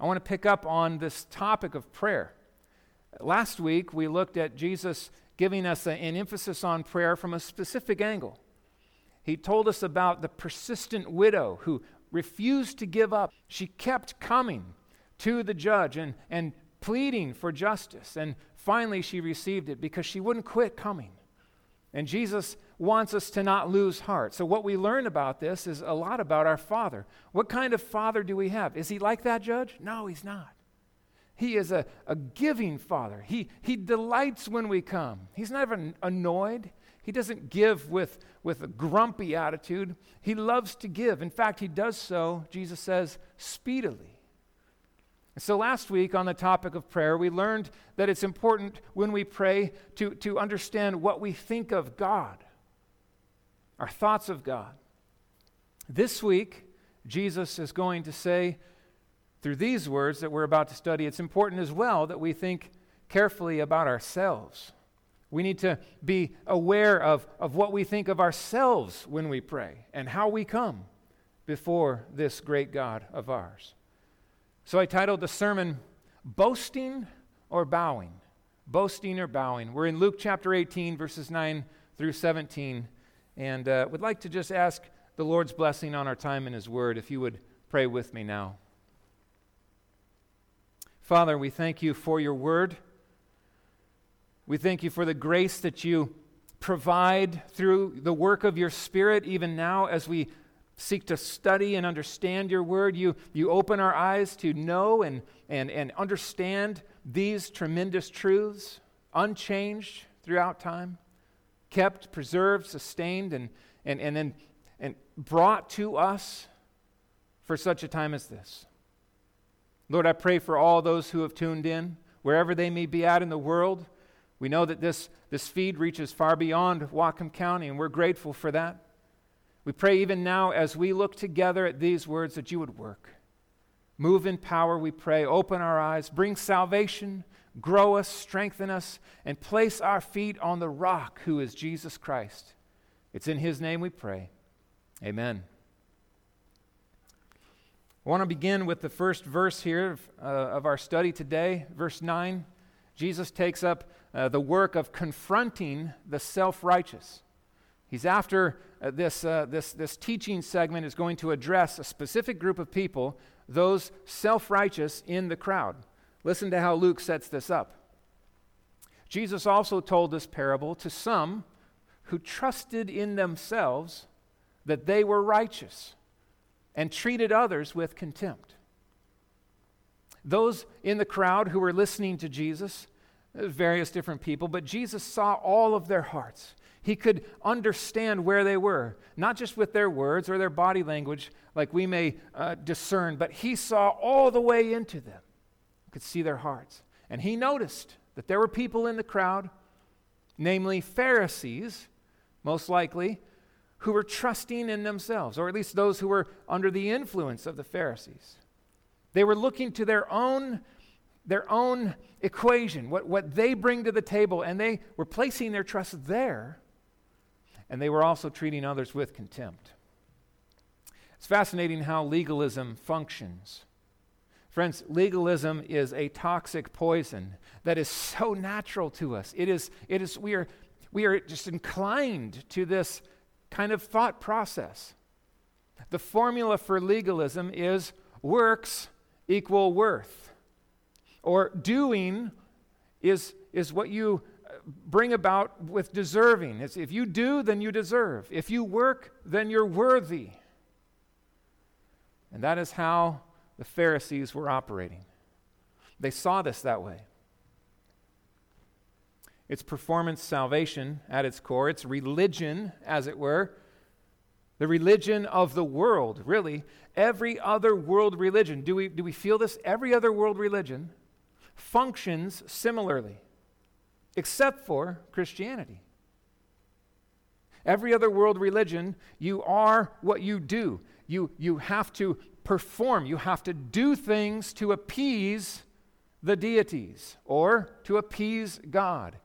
I want to pick up on this topic of prayer. Last week, we looked at Jesus giving us an emphasis on prayer from a specific angle. He told us about the persistent widow who refused to give up. She kept coming to the judge and, and pleading for justice. And finally, she received it because she wouldn't quit coming. And Jesus wants us to not lose heart. So, what we learn about this is a lot about our Father. What kind of Father do we have? Is he like that, Judge? No, he's not. He is a, a giving Father. He, he delights when we come. He's never annoyed. He doesn't give with, with a grumpy attitude. He loves to give. In fact, he does so, Jesus says, speedily. So, last week on the topic of prayer, we learned that it's important when we pray to, to understand what we think of God, our thoughts of God. This week, Jesus is going to say, through these words that we're about to study, it's important as well that we think carefully about ourselves. We need to be aware of, of what we think of ourselves when we pray and how we come before this great God of ours. So I titled the sermon, Boasting or Bowing? Boasting or Bowing. We're in Luke chapter 18, verses 9 through 17, and uh, would like to just ask the Lord's blessing on our time in His Word, if you would pray with me now. Father, we thank you for your Word. We thank you for the grace that you provide through the work of your Spirit, even now as we seek to study and understand your word. You, you open our eyes to know and, and, and understand these tremendous truths, unchanged throughout time, kept, preserved, sustained, and, and, and then and brought to us for such a time as this. Lord, I pray for all those who have tuned in, wherever they may be at in the world. We know that this, this feed reaches far beyond Whatcom County, and we're grateful for that. We pray even now as we look together at these words that you would work. Move in power, we pray. Open our eyes, bring salvation, grow us, strengthen us, and place our feet on the rock who is Jesus Christ. It's in his name we pray. Amen. I want to begin with the first verse here of, uh, of our study today, verse 9. Jesus takes up uh, the work of confronting the self righteous. He's after uh, this, uh, this, this teaching segment is going to address a specific group of people, those self righteous in the crowd. Listen to how Luke sets this up. Jesus also told this parable to some who trusted in themselves that they were righteous and treated others with contempt. Those in the crowd who were listening to Jesus, uh, various different people, but Jesus saw all of their hearts. He could understand where they were, not just with their words or their body language, like we may uh, discern, but he saw all the way into them, could see their hearts. And he noticed that there were people in the crowd, namely Pharisees, most likely, who were trusting in themselves, or at least those who were under the influence of the Pharisees. They were looking to their own their own equation, what, what they bring to the table, and they were placing their trust there and they were also treating others with contempt. It's fascinating how legalism functions. Friends, legalism is a toxic poison that is so natural to us. It is, it is, we, are, we are just inclined to this kind of thought process. The formula for legalism is works equal worth, or doing is, is what you bring about with deserving. It's if you do, then you deserve. If you work, then you're worthy. And that is how the Pharisees were operating. They saw this that way. It's performance salvation at its core, it's religion, as it were. The religion of the world, really. Every other world religion, do we, do we feel this? Every other world religion functions similarly except for Christianity. Every other world religion, you are what you do. You, you have to perform, you have to do things to appease the deities or to appease God.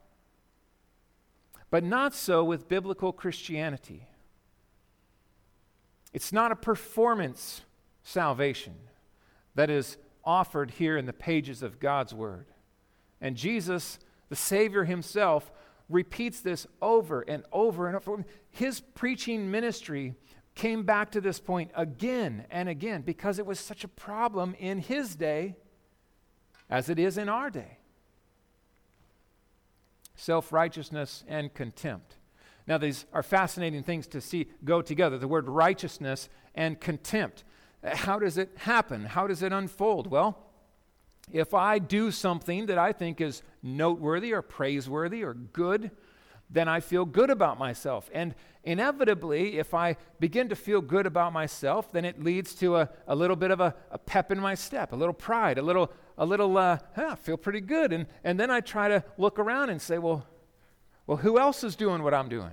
But not so with biblical Christianity. It's not a performance salvation that is offered here in the pages of God's Word. And Jesus, the Savior Himself, repeats this over and over and over. His preaching ministry came back to this point again and again because it was such a problem in His day as it is in our day self righteousness and contempt. Now, these are fascinating things to see go together the word righteousness and contempt. How does it happen? How does it unfold? Well, if I do something that I think is noteworthy or praiseworthy or good, then I feel good about myself. And inevitably, if I begin to feel good about myself, then it leads to a, a little bit of a, a pep in my step, a little pride, a little, a little, uh, huh, feel pretty good. And, and then I try to look around and say, well, well, who else is doing what I'm doing?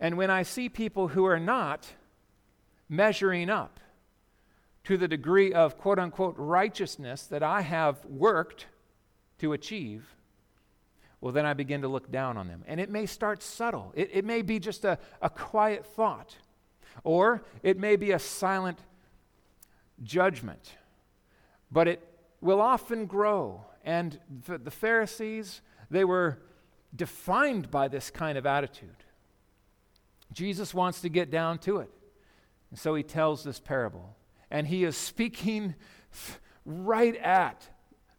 And when I see people who are not measuring up to the degree of quote unquote righteousness that I have worked to achieve, well, then I begin to look down on them. And it may start subtle, it, it may be just a, a quiet thought, or it may be a silent judgment, but it will often grow. And the, the Pharisees, they were defined by this kind of attitude. Jesus wants to get down to it. And so he tells this parable. And he is speaking right at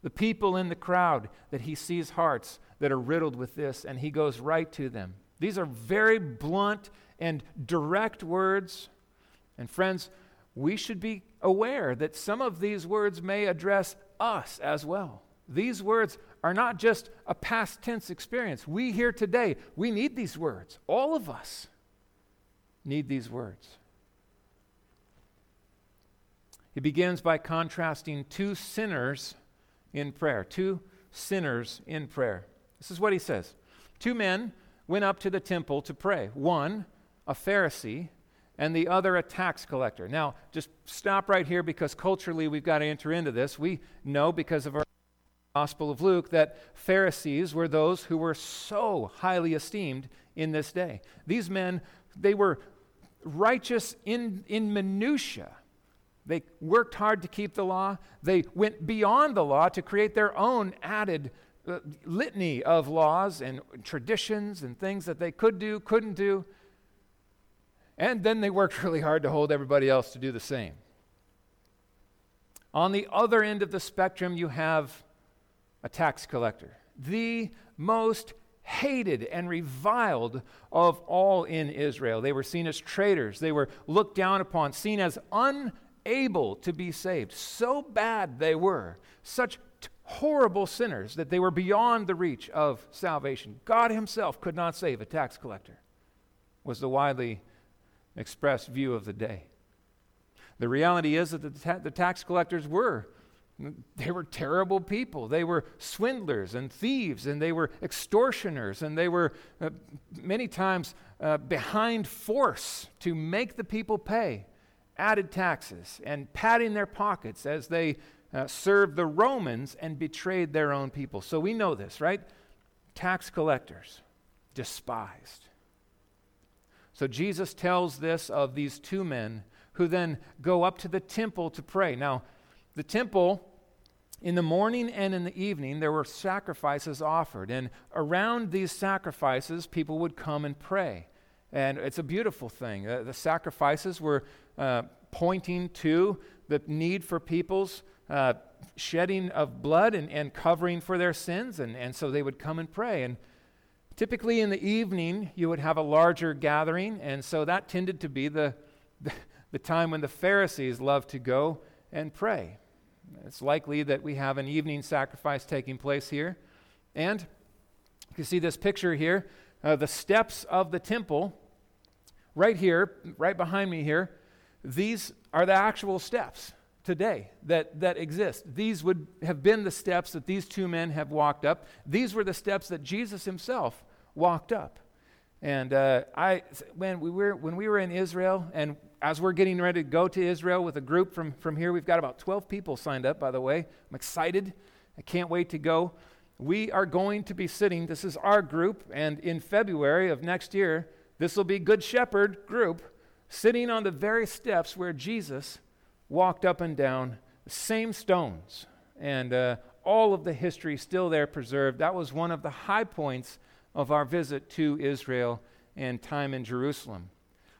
the people in the crowd that he sees hearts that are riddled with this, and he goes right to them. These are very blunt and direct words. And friends, we should be aware that some of these words may address us as well. These words are not just a past tense experience. We here today, we need these words. All of us need these words. He begins by contrasting two sinners in prayer, two sinners in prayer. This is what he says Two men went up to the temple to pray. One, a Pharisee, and the other, a tax collector. Now, just stop right here because culturally we've got to enter into this. We know because of our Gospel of Luke that Pharisees were those who were so highly esteemed in this day. These men, they were righteous in, in minutia. They worked hard to keep the law. They went beyond the law to create their own added uh, litany of laws and traditions and things that they could do, couldn't do. And then they worked really hard to hold everybody else to do the same. On the other end of the spectrum, you have a tax collector, the most hated and reviled of all in Israel. They were seen as traitors, they were looked down upon, seen as unable to be saved. So bad they were, such horrible sinners that they were beyond the reach of salvation. God Himself could not save a tax collector, was the widely expressed view of the day. The reality is that the, ta- the tax collectors were. They were terrible people. They were swindlers and thieves, and they were extortioners, and they were uh, many times uh, behind force to make the people pay added taxes and padding their pockets as they uh, served the Romans and betrayed their own people. So we know this, right? Tax collectors, despised. So Jesus tells this of these two men who then go up to the temple to pray. Now, the temple, in the morning and in the evening, there were sacrifices offered. And around these sacrifices, people would come and pray. And it's a beautiful thing. Uh, the sacrifices were uh, pointing to the need for people's uh, shedding of blood and, and covering for their sins. And, and so they would come and pray. And typically in the evening, you would have a larger gathering. And so that tended to be the, the, the time when the Pharisees loved to go and pray. It's likely that we have an evening sacrifice taking place here. And you see this picture here uh, the steps of the temple, right here, right behind me here. These are the actual steps today that, that exist. These would have been the steps that these two men have walked up. These were the steps that Jesus himself walked up. And uh, I, when we, were, when we were in Israel, and as we're getting ready to go to Israel with a group from, from here, we've got about 12 people signed up, by the way. I'm excited. I can't wait to go. We are going to be sitting, this is our group, and in February of next year, this will be Good Shepherd group, sitting on the very steps where Jesus walked up and down the same stones, and uh, all of the history still there preserved. That was one of the high points of our visit to Israel and time in Jerusalem.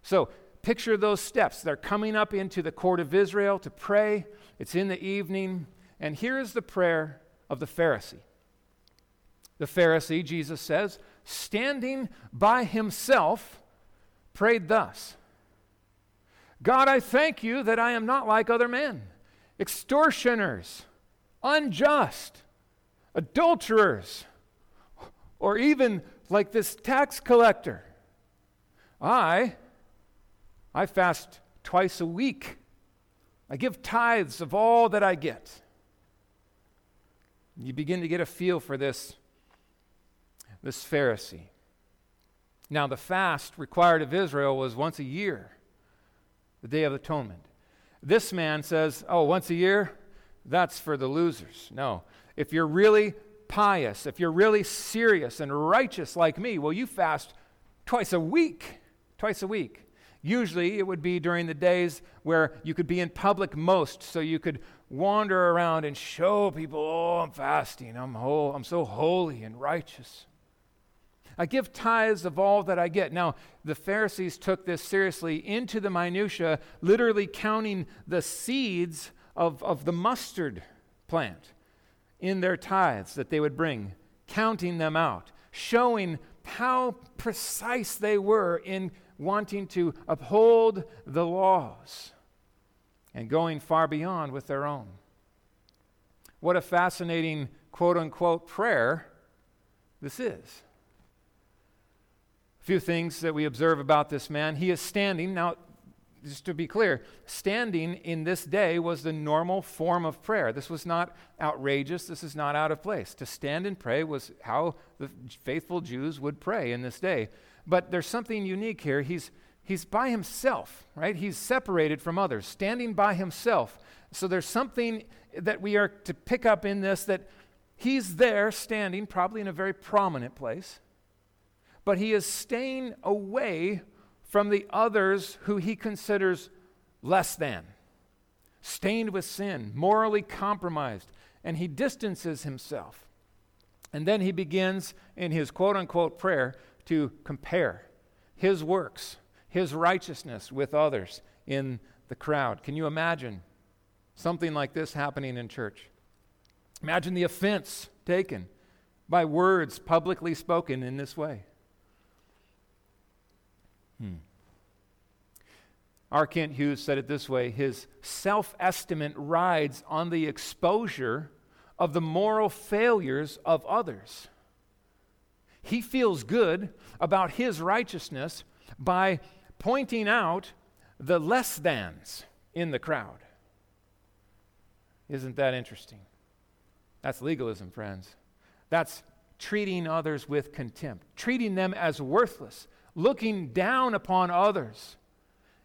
So, picture those steps. They're coming up into the court of Israel to pray. It's in the evening. And here is the prayer of the Pharisee. The Pharisee, Jesus says, standing by himself, prayed thus God, I thank you that I am not like other men, extortioners, unjust, adulterers, or even like this tax collector. I I fast twice a week. I give tithes of all that I get. You begin to get a feel for this, this Pharisee. Now, the fast required of Israel was once a year, the Day of Atonement. This man says, Oh, once a year? That's for the losers. No. If you're really pious, if you're really serious and righteous like me, well, you fast twice a week. Twice a week. Usually, it would be during the days where you could be in public most, so you could wander around and show people, oh, I'm fasting, I'm, whole, I'm so holy and righteous. I give tithes of all that I get. Now, the Pharisees took this seriously into the minutiae, literally counting the seeds of, of the mustard plant in their tithes that they would bring, counting them out, showing how precise they were in wanting to uphold the laws and going far beyond with their own. What a fascinating quote unquote prayer this is. Few things that we observe about this man. He is standing. Now, just to be clear, standing in this day was the normal form of prayer. This was not outrageous. This is not out of place. To stand and pray was how the faithful Jews would pray in this day. But there's something unique here. He's, he's by himself, right? He's separated from others, standing by himself. So there's something that we are to pick up in this that he's there standing, probably in a very prominent place, but he is staying away from the others who he considers less than, stained with sin, morally compromised, and he distances himself. And then he begins in his quote unquote prayer to compare his works, his righteousness with others in the crowd. Can you imagine something like this happening in church? Imagine the offense taken by words publicly spoken in this way. Hmm. R. Kent Hughes said it this way his self estimate rides on the exposure of the moral failures of others. He feels good about his righteousness by pointing out the less thans in the crowd. Isn't that interesting? That's legalism, friends. That's treating others with contempt, treating them as worthless, looking down upon others,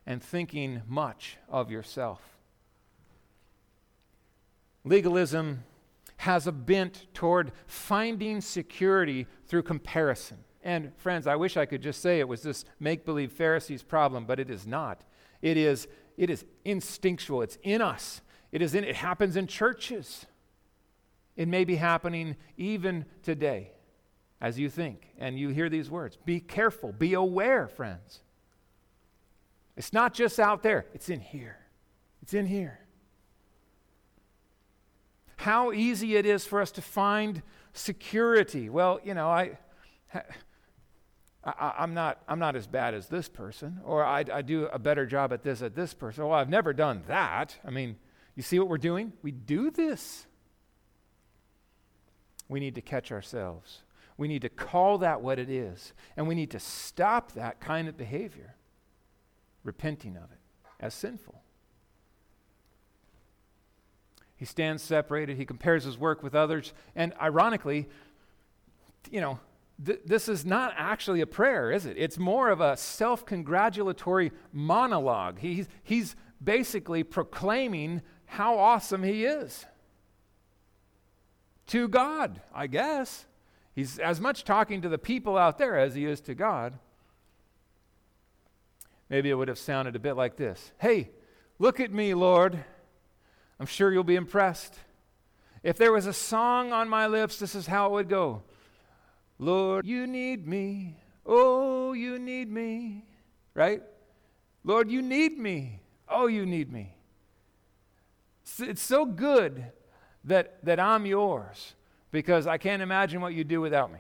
and thinking much of yourself. Legalism has a bent toward finding security through comparison. And friends, I wish I could just say it was this make believe Pharisees problem, but it is not. It is, it is instinctual, it's in us. It, is in, it happens in churches. It may be happening even today as you think and you hear these words. Be careful, be aware, friends. It's not just out there, it's in here. It's in here how easy it is for us to find security. Well, you know, I, I, am not, I'm not as bad as this person, or I, I do a better job at this at this person. Well, I've never done that. I mean, you see what we're doing? We do this. We need to catch ourselves. We need to call that what it is, and we need to stop that kind of behavior, repenting of it as sinful. He stands separated. He compares his work with others. And ironically, you know, th- this is not actually a prayer, is it? It's more of a self congratulatory monologue. He's, he's basically proclaiming how awesome he is to God, I guess. He's as much talking to the people out there as he is to God. Maybe it would have sounded a bit like this Hey, look at me, Lord. I'm sure you'll be impressed. If there was a song on my lips, this is how it would go Lord, you need me. Oh, you need me. Right? Lord, you need me. Oh, you need me. It's so good that, that I'm yours because I can't imagine what you'd do without me.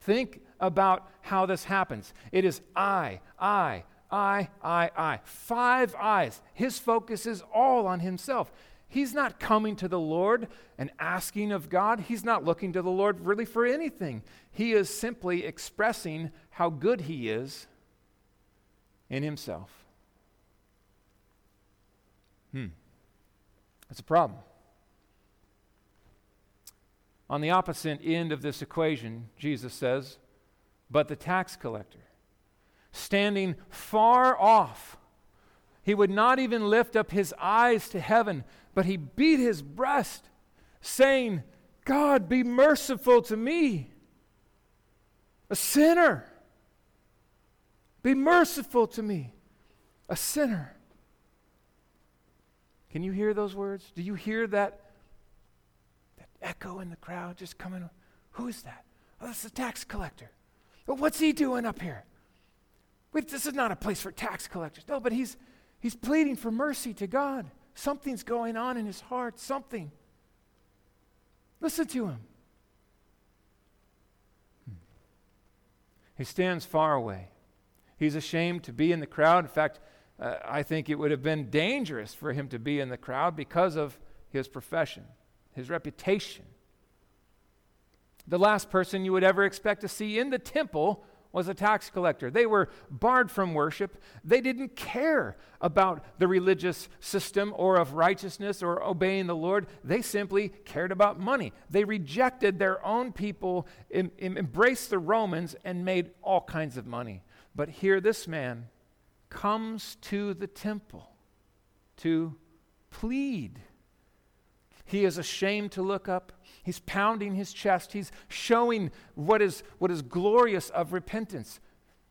Think about how this happens. It is I, I, I, I, I. Five eyes. His focus is all on himself. He's not coming to the Lord and asking of God. He's not looking to the Lord really for anything. He is simply expressing how good he is in himself. Hmm. That's a problem. On the opposite end of this equation, Jesus says, but the tax collector, standing far off, he would not even lift up his eyes to heaven, but he beat his breast, saying, God, be merciful to me, a sinner. Be merciful to me, a sinner. Can you hear those words? Do you hear that, echo in the crowd just coming? Who is that? Oh, that's the tax collector. But what's he doing up here? Wait, this is not a place for tax collectors. No, but he's, he's pleading for mercy to God. Something's going on in his heart, something. Listen to him. Hmm. He stands far away. He's ashamed to be in the crowd. In fact, uh, I think it would have been dangerous for him to be in the crowd because of his profession, his reputation. The last person you would ever expect to see in the temple was a tax collector. They were barred from worship. They didn't care about the religious system or of righteousness or obeying the Lord. They simply cared about money. They rejected their own people, em- em- embraced the Romans, and made all kinds of money. But here, this man comes to the temple to plead. He is ashamed to look up. He's pounding his chest. He's showing what is, what is glorious of repentance.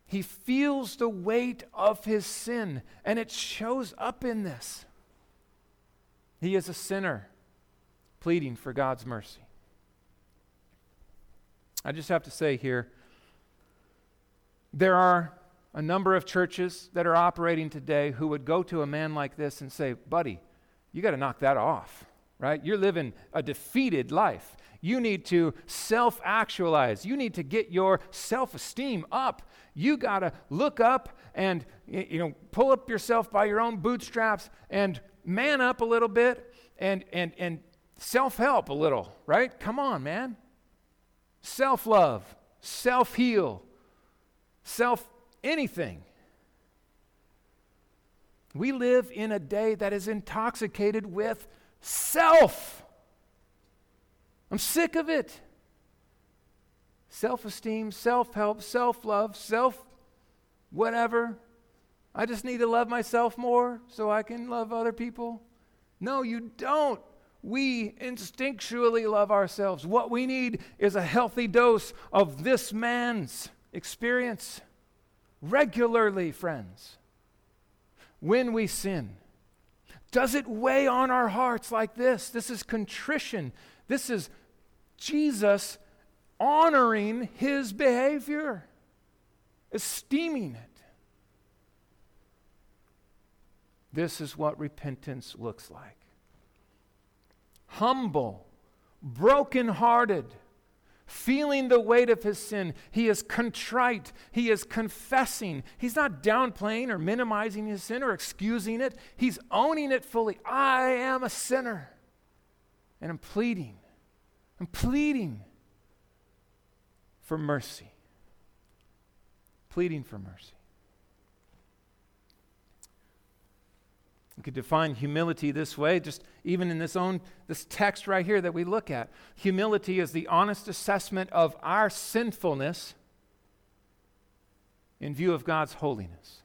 He feels the weight of his sin, and it shows up in this. He is a sinner pleading for God's mercy. I just have to say here there are a number of churches that are operating today who would go to a man like this and say, Buddy, you got to knock that off right? You're living a defeated life. You need to self actualize. You need to get your self esteem up. You got to look up and, you know, pull up yourself by your own bootstraps and man up a little bit and, and, and self help a little, right? Come on, man. Self love, self heal, self anything. We live in a day that is intoxicated with self. I'm sick of it. Self esteem, self help, self love, self whatever. I just need to love myself more so I can love other people. No, you don't. We instinctually love ourselves. What we need is a healthy dose of this man's experience regularly, friends. When we sin, does it weigh on our hearts like this? This is contrition. This is Jesus honoring his behavior, esteeming it. This is what repentance looks like humble, broken-hearted feeling the weight of his sin. He is contrite. He is confessing. He's not downplaying or minimizing his sin or excusing it. He's owning it fully. I am a sinner. And I'm pleading. I'm pleading for mercy. Pleading for mercy. We could define humility this way, just even in this own this text right here that we look at. Humility is the honest assessment of our sinfulness in view of God's holiness.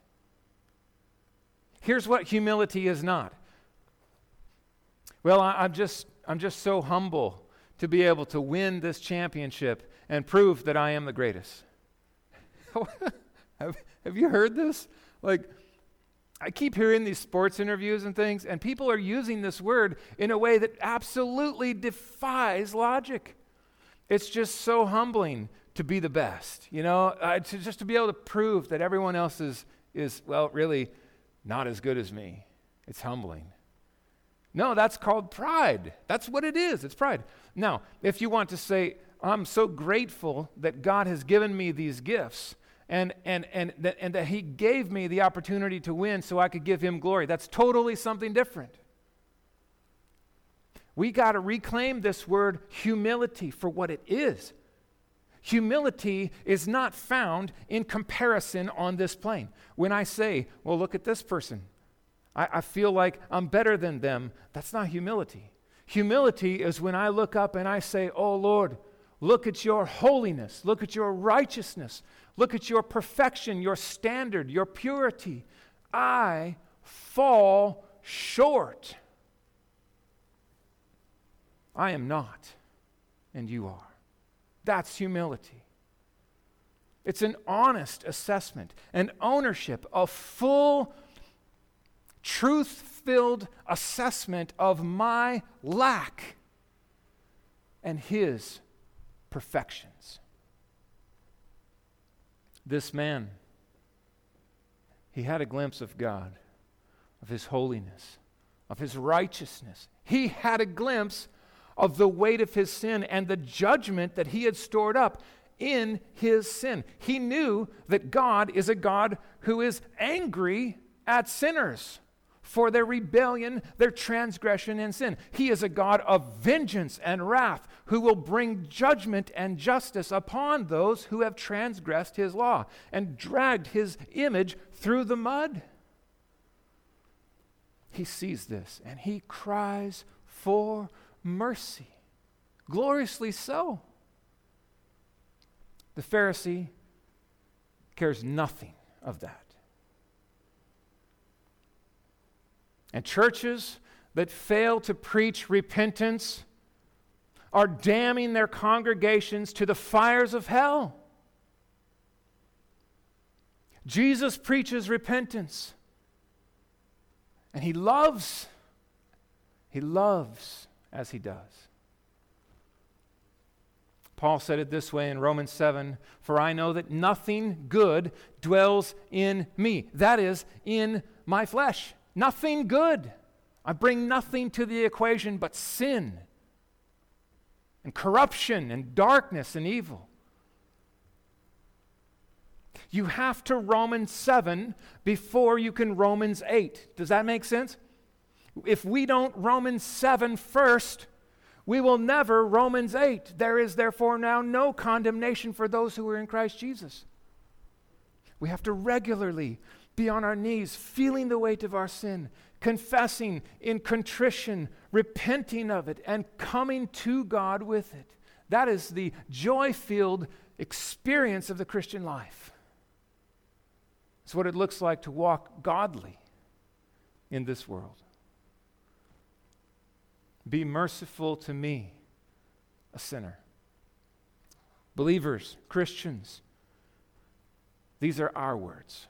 Here's what humility is not. Well, I, am just I'm just so humble to be able to win this championship and prove that I am the greatest. have, have you heard this? Like I keep hearing these sports interviews and things, and people are using this word in a way that absolutely defies logic. It's just so humbling to be the best, you know, uh, to just to be able to prove that everyone else is, is, well, really not as good as me. It's humbling. No, that's called pride. That's what it is. It's pride. Now, if you want to say, I'm so grateful that God has given me these gifts, and, and, and, that, and that He gave me the opportunity to win so I could give Him glory. That's totally something different. We got to reclaim this word humility for what it is. Humility is not found in comparison on this plane. When I say, well, look at this person, I, I feel like I'm better than them, that's not humility. Humility is when I look up and I say, oh, Lord, look at your holiness, look at your righteousness, Look at your perfection, your standard, your purity. I fall short. I am not, and you are. That's humility. It's an honest assessment, an ownership, a full, truth filled assessment of my lack and His perfections this man, he had a glimpse of God, of his holiness, of his righteousness. He had a glimpse of the weight of his sin and the judgment that he had stored up in his sin. He knew that God is a God who is angry at sinners for their rebellion, their transgression, and sin. He is a God of vengeance and wrath who will bring judgment and justice upon those who have transgressed his law and dragged his image through the mud. He sees this and he cries for mercy, gloriously so. The Pharisee cares nothing of that. And churches that fail to preach repentance are damning their congregations to the fires of hell. Jesus preaches repentance. And he loves, he loves as he does. Paul said it this way in Romans 7 For I know that nothing good dwells in me, that is, in my flesh. Nothing good. I bring nothing to the equation but sin and corruption and darkness and evil. You have to Romans 7 before you can Romans 8. Does that make sense? If we don't Romans 7 first, we will never Romans 8. There is therefore now no condemnation for those who are in Christ Jesus. We have to regularly be on our knees, feeling the weight of our sin, confessing in contrition, repenting of it, and coming to God with it. That is the joy filled experience of the Christian life. It's what it looks like to walk godly in this world. Be merciful to me, a sinner. Believers, Christians, these are our words.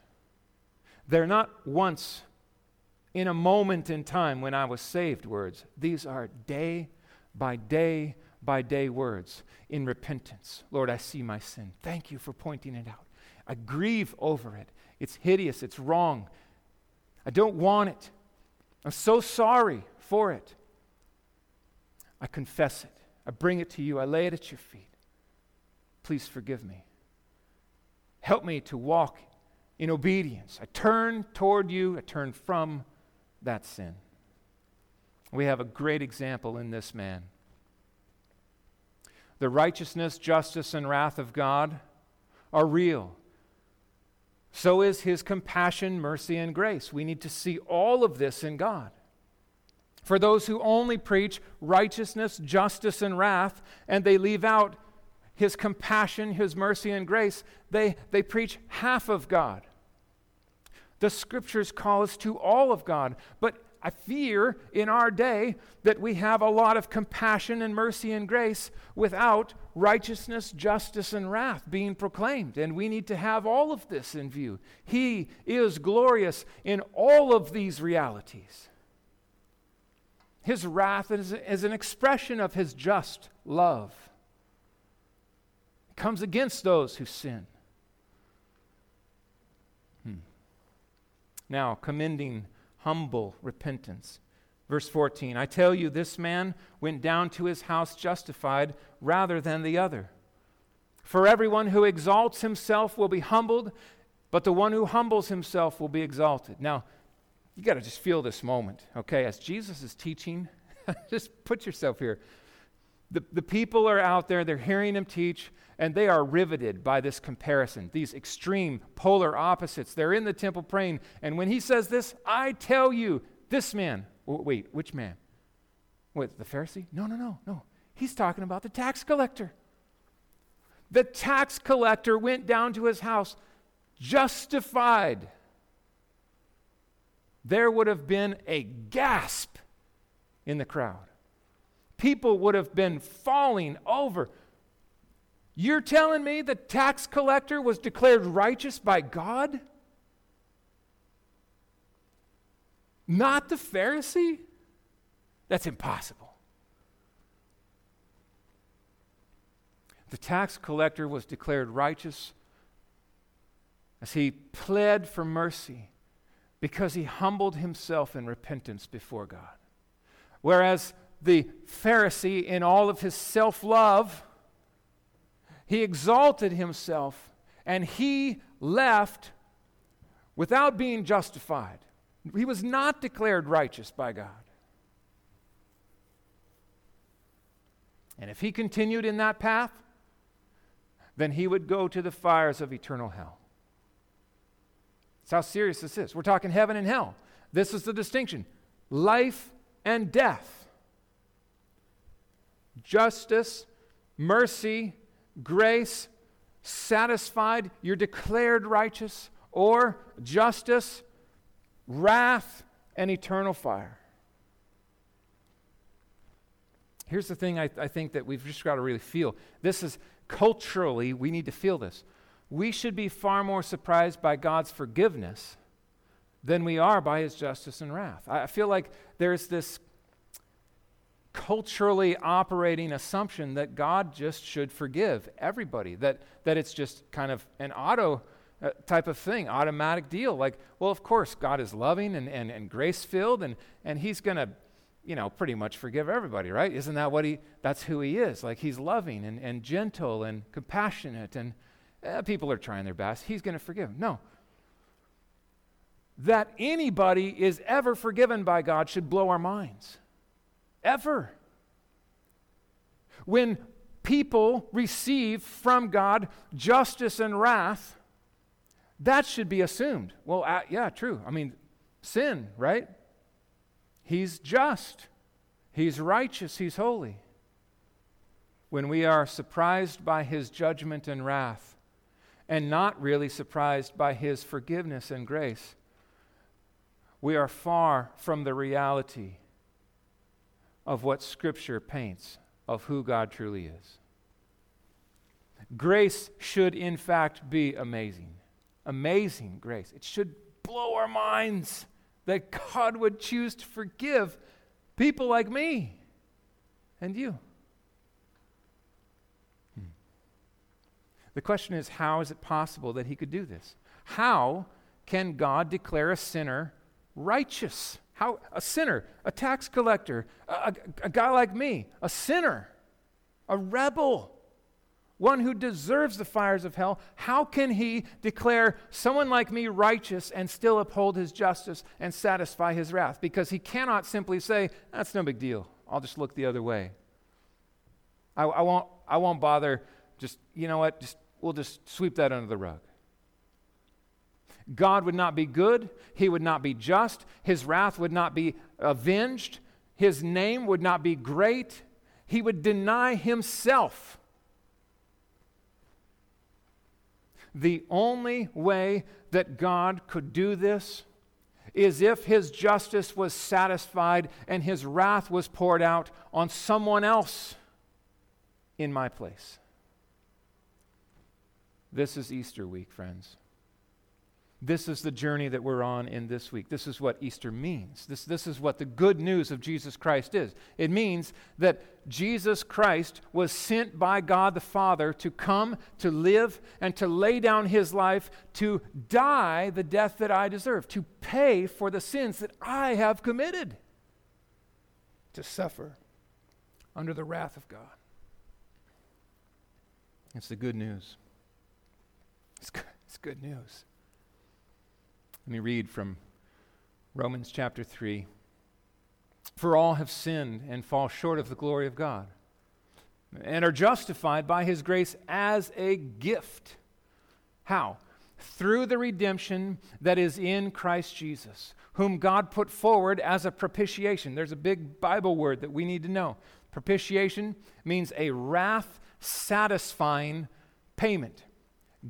They're not once in a moment in time when I was saved words. These are day by day by day words in repentance. Lord, I see my sin. Thank you for pointing it out. I grieve over it. It's hideous. It's wrong. I don't want it. I'm so sorry for it. I confess it. I bring it to you. I lay it at your feet. Please forgive me. Help me to walk in obedience. I turn toward you, I turn from that sin. We have a great example in this man. The righteousness, justice, and wrath of God are real. So is his compassion, mercy, and grace. We need to see all of this in God. For those who only preach righteousness, justice, and wrath, and they leave out his compassion, his mercy, and grace, they, they preach half of God. The scriptures call us to all of God, but I fear in our day that we have a lot of compassion and mercy and grace without righteousness, justice, and wrath being proclaimed. And we need to have all of this in view. He is glorious in all of these realities. His wrath is, is an expression of his just love. It comes against those who sin. Now, commending humble repentance. Verse 14 I tell you, this man went down to his house justified rather than the other. For everyone who exalts himself will be humbled, but the one who humbles himself will be exalted. Now, you got to just feel this moment, okay? As Jesus is teaching, just put yourself here. The, the people are out there, they're hearing him teach, and they are riveted by this comparison, these extreme polar opposites. They're in the temple praying, and when he says this, I tell you, this man, wait, which man? What, the Pharisee? No, no, no, no. He's talking about the tax collector. The tax collector went down to his house justified. There would have been a gasp in the crowd. People would have been falling over. You're telling me the tax collector was declared righteous by God? Not the Pharisee? That's impossible. The tax collector was declared righteous as he pled for mercy because he humbled himself in repentance before God. Whereas the Pharisee, in all of his self love, he exalted himself and he left without being justified. He was not declared righteous by God. And if he continued in that path, then he would go to the fires of eternal hell. That's how serious this is. We're talking heaven and hell. This is the distinction life and death, justice, mercy, grace, satisfied, you're declared righteous, or justice, wrath, and eternal fire. Here's the thing I, I think that we've just got to really feel. This is culturally, we need to feel this. We should be far more surprised by God's forgiveness than we are by his justice and wrath. I feel like there's this culturally operating assumption that God just should forgive everybody, that, that it's just kind of an auto uh, type of thing, automatic deal. Like, well, of course, God is loving and, and, and grace filled, and, and He's going to, you know, pretty much forgive everybody, right? Isn't that what He, that's who He is? Like, He's loving and, and gentle and compassionate, and eh, people are trying their best. He's going to forgive. No, that anybody is ever forgiven by God should blow our minds. Ever. When people receive from God justice and wrath, that should be assumed. Well, uh, yeah, true. I mean, sin, right? He's just, He's righteous, He's holy. When we are surprised by His judgment and wrath, and not really surprised by His forgiveness and grace, we are far from the reality of what Scripture paints of who God truly is. Grace should, in fact, be amazing. Amazing grace. It should blow our minds that God would choose to forgive people like me and you. Hmm. The question is how is it possible that He could do this? How can God declare a sinner righteous. How a sinner, a tax collector, a, a, a, guy like me, a sinner, a rebel, one who deserves the fires of hell, how can he declare someone like me righteous and still uphold his justice and satisfy his wrath? Because he cannot simply say, That's no big deal. I'll just look the other way. I, I won't, I won't bother. Just, you know what? Just, we'll just sweep that under the rug. God would not be good, He would not be just, His wrath would not be avenged, His name would not be great, He would deny Himself. The only way that God could do this is if his justice was satisfied and his wrath was poured out on someone else in my place. This is Easter week, friends. This is the journey that we're on in this week. This is what Easter means. This, this is what the good news of Jesus Christ is. It means that Jesus Christ was sent by God the Father to come, to live, and to lay down his life, to die the death that I deserve, to pay for the sins that I have committed, to suffer under the wrath of God. It's the good news. It's good, it's good news. Let me read from Romans chapter 3. For all have sinned and fall short of the glory of God, and are justified by his grace as a gift. How? Through the redemption that is in Christ Jesus, whom God put forward as a propitiation. There's a big Bible word that we need to know. Propitiation means a wrath satisfying payment.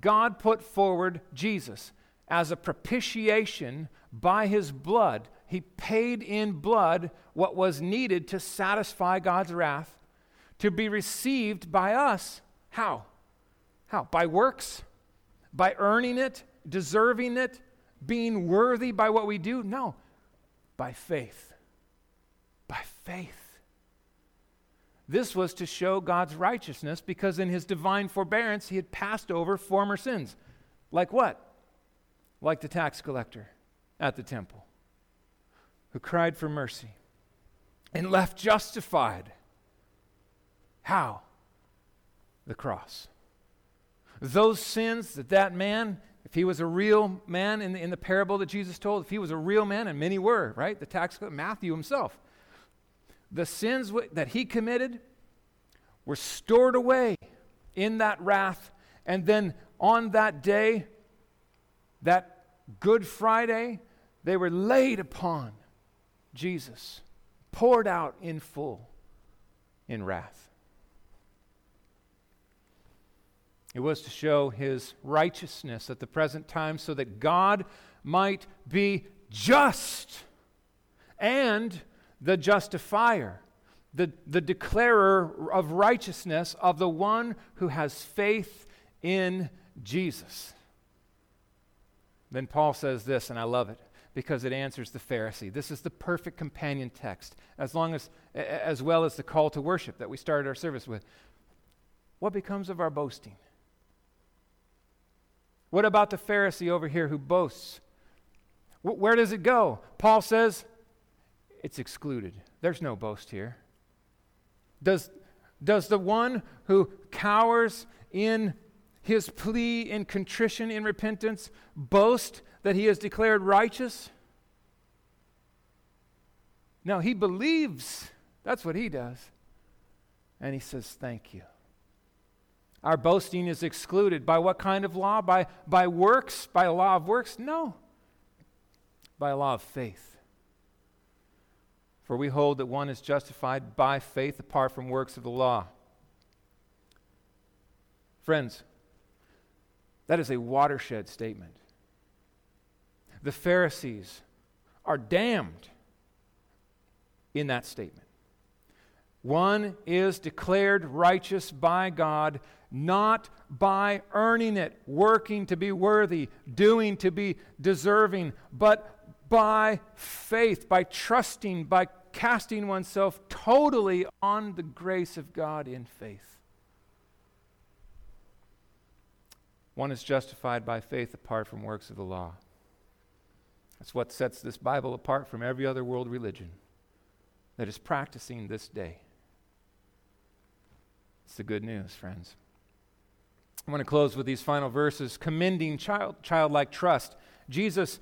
God put forward Jesus as a propitiation by his blood. He paid in blood what was needed to satisfy God's wrath, to be received by us. How? How? By works? By earning it, deserving it, being worthy by what we do? No. By faith. By faith. This was to show God's righteousness because in his divine forbearance he had passed over former sins. Like what? Like the tax collector at the temple, who cried for mercy and left justified. How? The cross. Those sins that that man, if he was a real man in the, in the parable that Jesus told, if he was a real man, and many were, right? The tax collector, Matthew himself, the sins w- that he committed were stored away in that wrath, and then on that day, that Good Friday, they were laid upon Jesus, poured out in full in wrath. It was to show his righteousness at the present time so that God might be just and the justifier, the, the declarer of righteousness of the one who has faith in Jesus. Then Paul says this, and I love it because it answers the Pharisee. This is the perfect companion text, as long as as well as the call to worship that we started our service with. What becomes of our boasting? What about the Pharisee over here who boasts? where does it go? Paul says it's excluded. There's no boast here. Does, does the one who cowers in his plea in contrition, in repentance, boast that he is declared righteous? No, he believes. That's what he does. And he says, Thank you. Our boasting is excluded. By what kind of law? By, by works? By a law of works? No. By a law of faith. For we hold that one is justified by faith apart from works of the law. Friends, that is a watershed statement. The Pharisees are damned in that statement. One is declared righteous by God not by earning it, working to be worthy, doing to be deserving, but by faith, by trusting, by casting oneself totally on the grace of God in faith. One is justified by faith apart from works of the law. That's what sets this Bible apart from every other world religion that is practicing this day. It's the good news, friends. I want to close with these final verses commending child, childlike trust. Jesus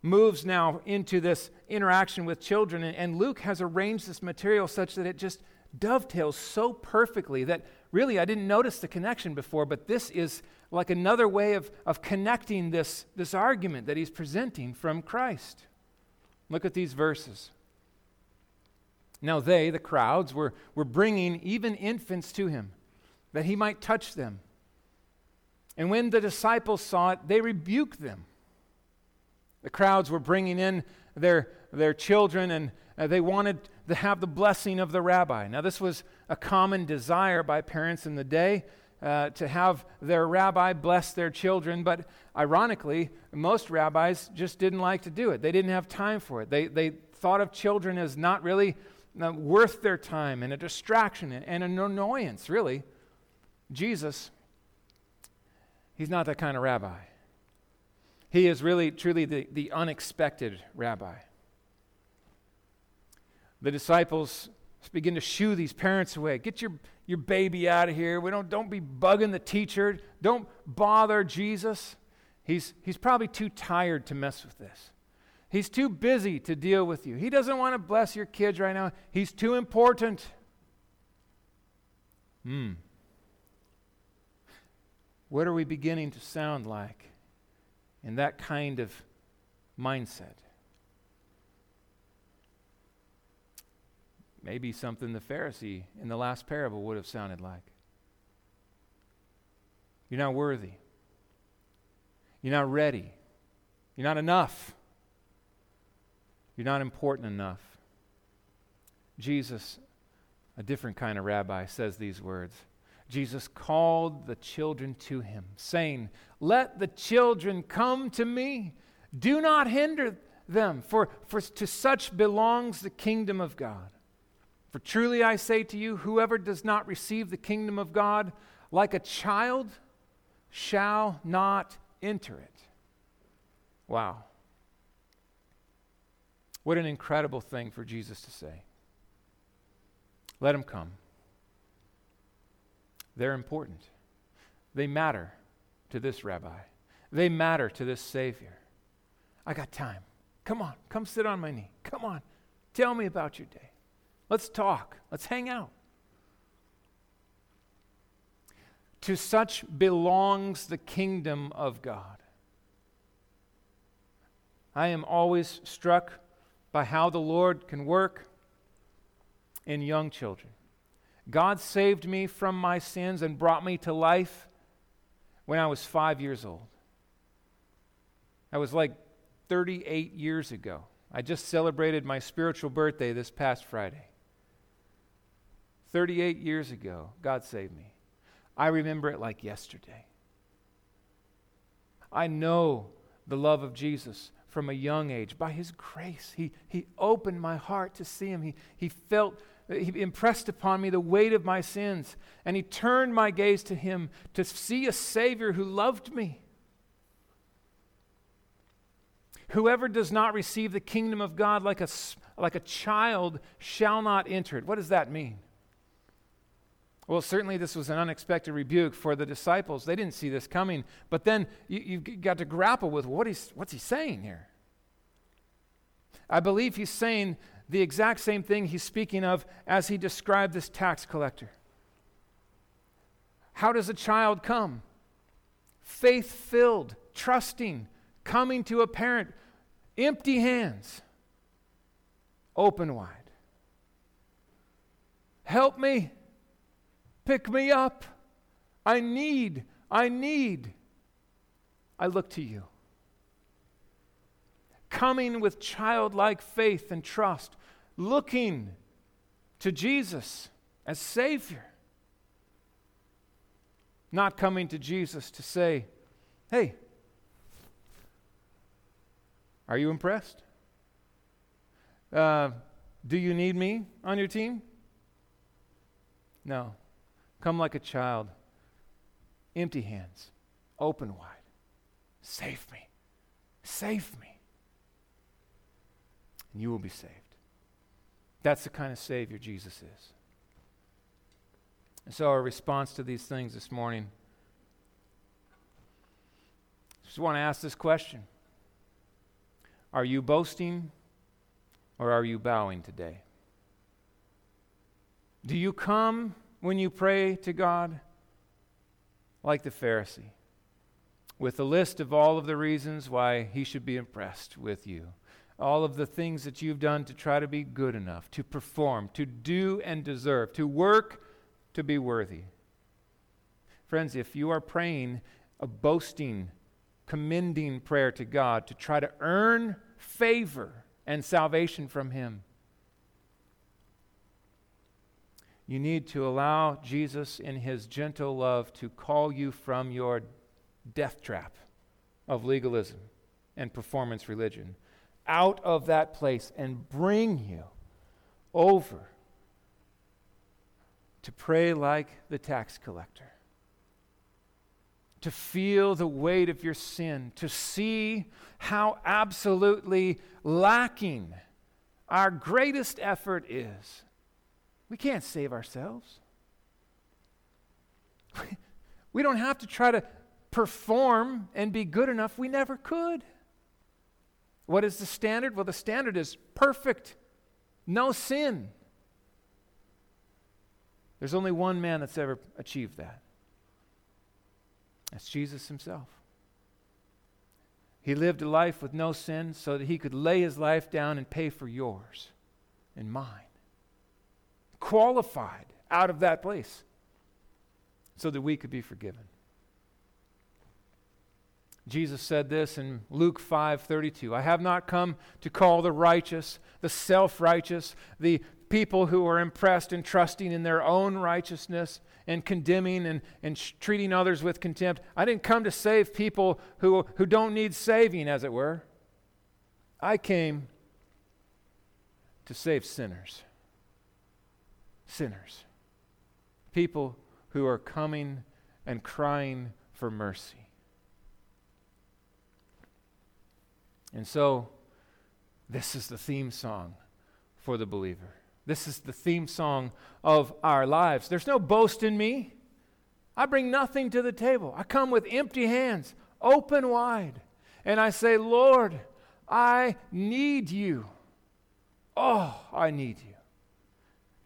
moves now into this interaction with children, and, and Luke has arranged this material such that it just dovetails so perfectly that really I didn't notice the connection before, but this is like another way of, of connecting this, this argument that he's presenting from Christ. Look at these verses. Now they, the crowds, were, were bringing even infants to him, that he might touch them. And when the disciples saw it, they rebuked them. The crowds were bringing in their, their children and uh, they wanted to have the blessing of the rabbi. Now, this was a common desire by parents in the day uh, to have their rabbi bless their children, but ironically, most rabbis just didn't like to do it. They didn't have time for it. They, they thought of children as not really uh, worth their time and a distraction and an annoyance, really. Jesus, he's not that kind of rabbi. He is really, truly the, the unexpected rabbi. The disciples begin to shoo these parents away. Get your, your baby out of here. We don't, don't be bugging the teacher. Don't bother Jesus. He's, he's probably too tired to mess with this. He's too busy to deal with you. He doesn't want to bless your kids right now. He's too important. Hmm. What are we beginning to sound like in that kind of mindset? Maybe something the Pharisee in the last parable would have sounded like. You're not worthy. You're not ready. You're not enough. You're not important enough. Jesus, a different kind of rabbi, says these words. Jesus called the children to him, saying, Let the children come to me. Do not hinder them, for, for to such belongs the kingdom of God. For truly I say to you, whoever does not receive the kingdom of God like a child shall not enter it. Wow. What an incredible thing for Jesus to say. Let him come. They're important. They matter to this rabbi, they matter to this Savior. I got time. Come on, come sit on my knee. Come on, tell me about your day. Let's talk. Let's hang out. To such belongs the kingdom of God. I am always struck by how the Lord can work in young children. God saved me from my sins and brought me to life when I was five years old. That was like 38 years ago. I just celebrated my spiritual birthday this past Friday. 38 years ago, God saved me. I remember it like yesterday. I know the love of Jesus from a young age. By His grace, He, he opened my heart to see Him. He, he felt, He impressed upon me the weight of my sins, and He turned my gaze to Him to see a Savior who loved me. Whoever does not receive the kingdom of God like a, like a child shall not enter it. What does that mean? Well, certainly this was an unexpected rebuke for the disciples. They didn't see this coming. But then you, have got to grapple with what he's, what's he saying here? I believe he's saying the exact same thing he's speaking of as he described this tax collector. How does a child come? Faith filled, trusting, coming to a parent, empty hands, open wide. Help me. Pick me up. I need, I need. I look to you. Coming with childlike faith and trust, looking to Jesus as Savior. Not coming to Jesus to say, hey, are you impressed? Uh, do you need me on your team? No. Come like a child, empty hands, open wide. Save me. Save me. And you will be saved. That's the kind of Savior Jesus is. And so, our response to these things this morning, just want to ask this question Are you boasting or are you bowing today? Do you come when you pray to God? Like the Pharisee, with a list of all of the reasons why he should be impressed with you, all of the things that you've done to try to be good enough, to perform, to do and deserve, to work to be worthy. Friends, if you are praying a boasting commending prayer to God to try to earn favor and salvation from Him. You need to allow Jesus, in His gentle love, to call you from your death trap of legalism and performance religion out of that place and bring you over to pray like the tax collector, to feel the weight of your sin, to see how absolutely lacking our greatest effort is. We can't save ourselves. We don't have to try to perform and be good enough. We never could. What is the standard? Well, the standard is perfect, no sin. There's only one man that's ever achieved that. That's Jesus himself. He lived a life with no sin so that he could lay his life down and pay for yours and mine. Qualified out of that place so that we could be forgiven. Jesus said this in Luke 5:32. I have not come to call the righteous, the self-righteous, the people who are impressed and trusting in their own righteousness and condemning and, and sh- treating others with contempt. I didn't come to save people who, who don't need saving, as it were. I came to save sinners. Sinners. People who are coming and crying for mercy. And so, this is the theme song for the believer. This is the theme song of our lives. There's no boast in me. I bring nothing to the table. I come with empty hands, open wide. And I say, Lord, I need you. Oh, I need you.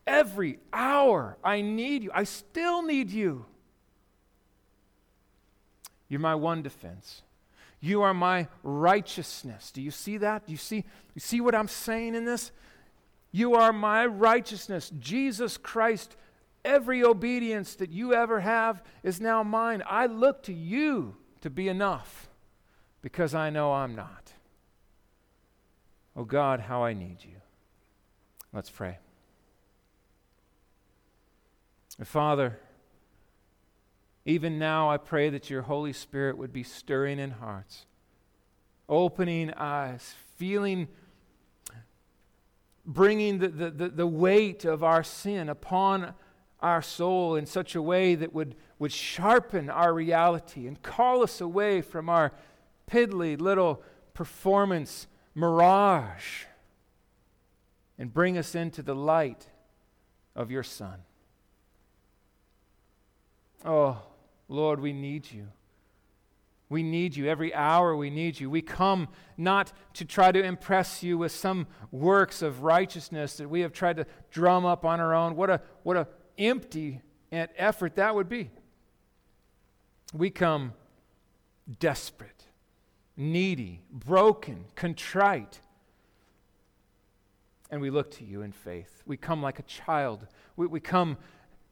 Every hour, I need you. I still need you. You're my one defense. You are my righteousness. Do you see that? Do you see, you see what I'm saying in this? You are my righteousness. Jesus Christ, every obedience that you ever have is now mine. I look to you to be enough because I know I'm not. Oh God, how I need you. Let's pray. Father, even now, I pray that your Holy Spirit would be stirring in hearts, opening eyes, feeling, bringing the, the, the, the, weight of our sin upon our soul in such a way that would, would sharpen our reality and call us away from our piddly little performance mirage and bring us into the light of your Son. Oh, Lord, we need you. We need you. Every hour we need you. We come not to try to impress you with some works of righteousness that we have tried to drum up on our own. What a what a empty effort that would be. We come desperate, needy, broken, contrite. And we look to you in faith. We come like a child. We, we come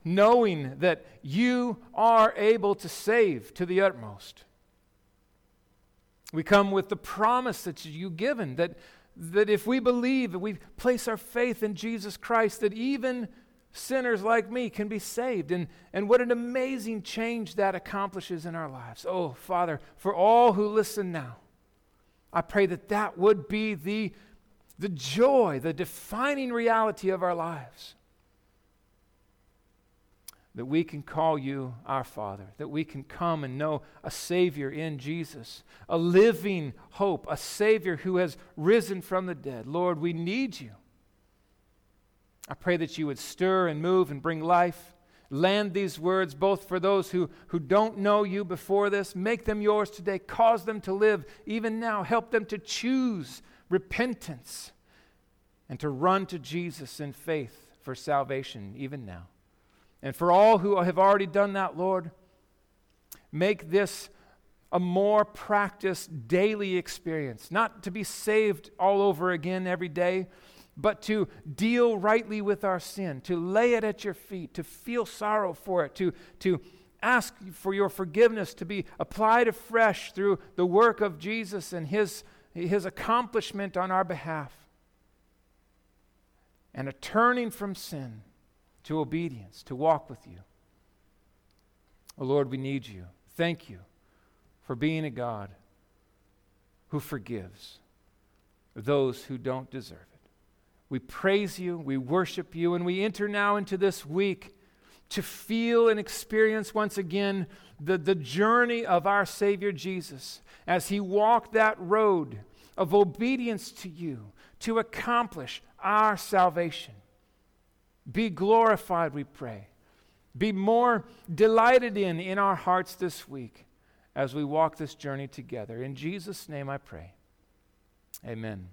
knowing that you are able to save to the utmost. We come with the promise that you've given that, that if we believe and we place our faith in Jesus Christ, that even sinners like me can be saved. And, and what an amazing change that accomplishes in our lives. Oh, Father, for all who listen now, I pray that that would be the, the joy, the defining reality of our lives that we can call you our Father, that we can come and know a Savior in Jesus, a living hope, a Savior who has risen from the dead. Lord, we need you. I pray that you would stir and move and bring life. Land these words both for those who, who don't know you before this. Make them yours today. Cause them to live even now. Help them to choose repentance and to run to Jesus in faith for salvation even now. And for all who have already done that, Lord, make this a more practiced daily experience, not to be saved all over again every day, but to deal rightly with our sin, to lay it at your feet, to feel sorrow for it, to, to ask for your forgiveness to be applied afresh through the work of Jesus and his, his accomplishment on our behalf. And a turning from sin to obedience, to walk with you. Oh Lord, we need you. Thank you for being a God who forgives those who don't deserve it. We praise you, we worship you, and we enter now into this week to feel and experience once again the, the journey of our Savior Jesus as he walked that road of obedience to you to accomplish our salvation. Be glorified, we pray. Be more delighted in in our hearts this week as we walk this journey together. In Jesus' name I pray. Amen.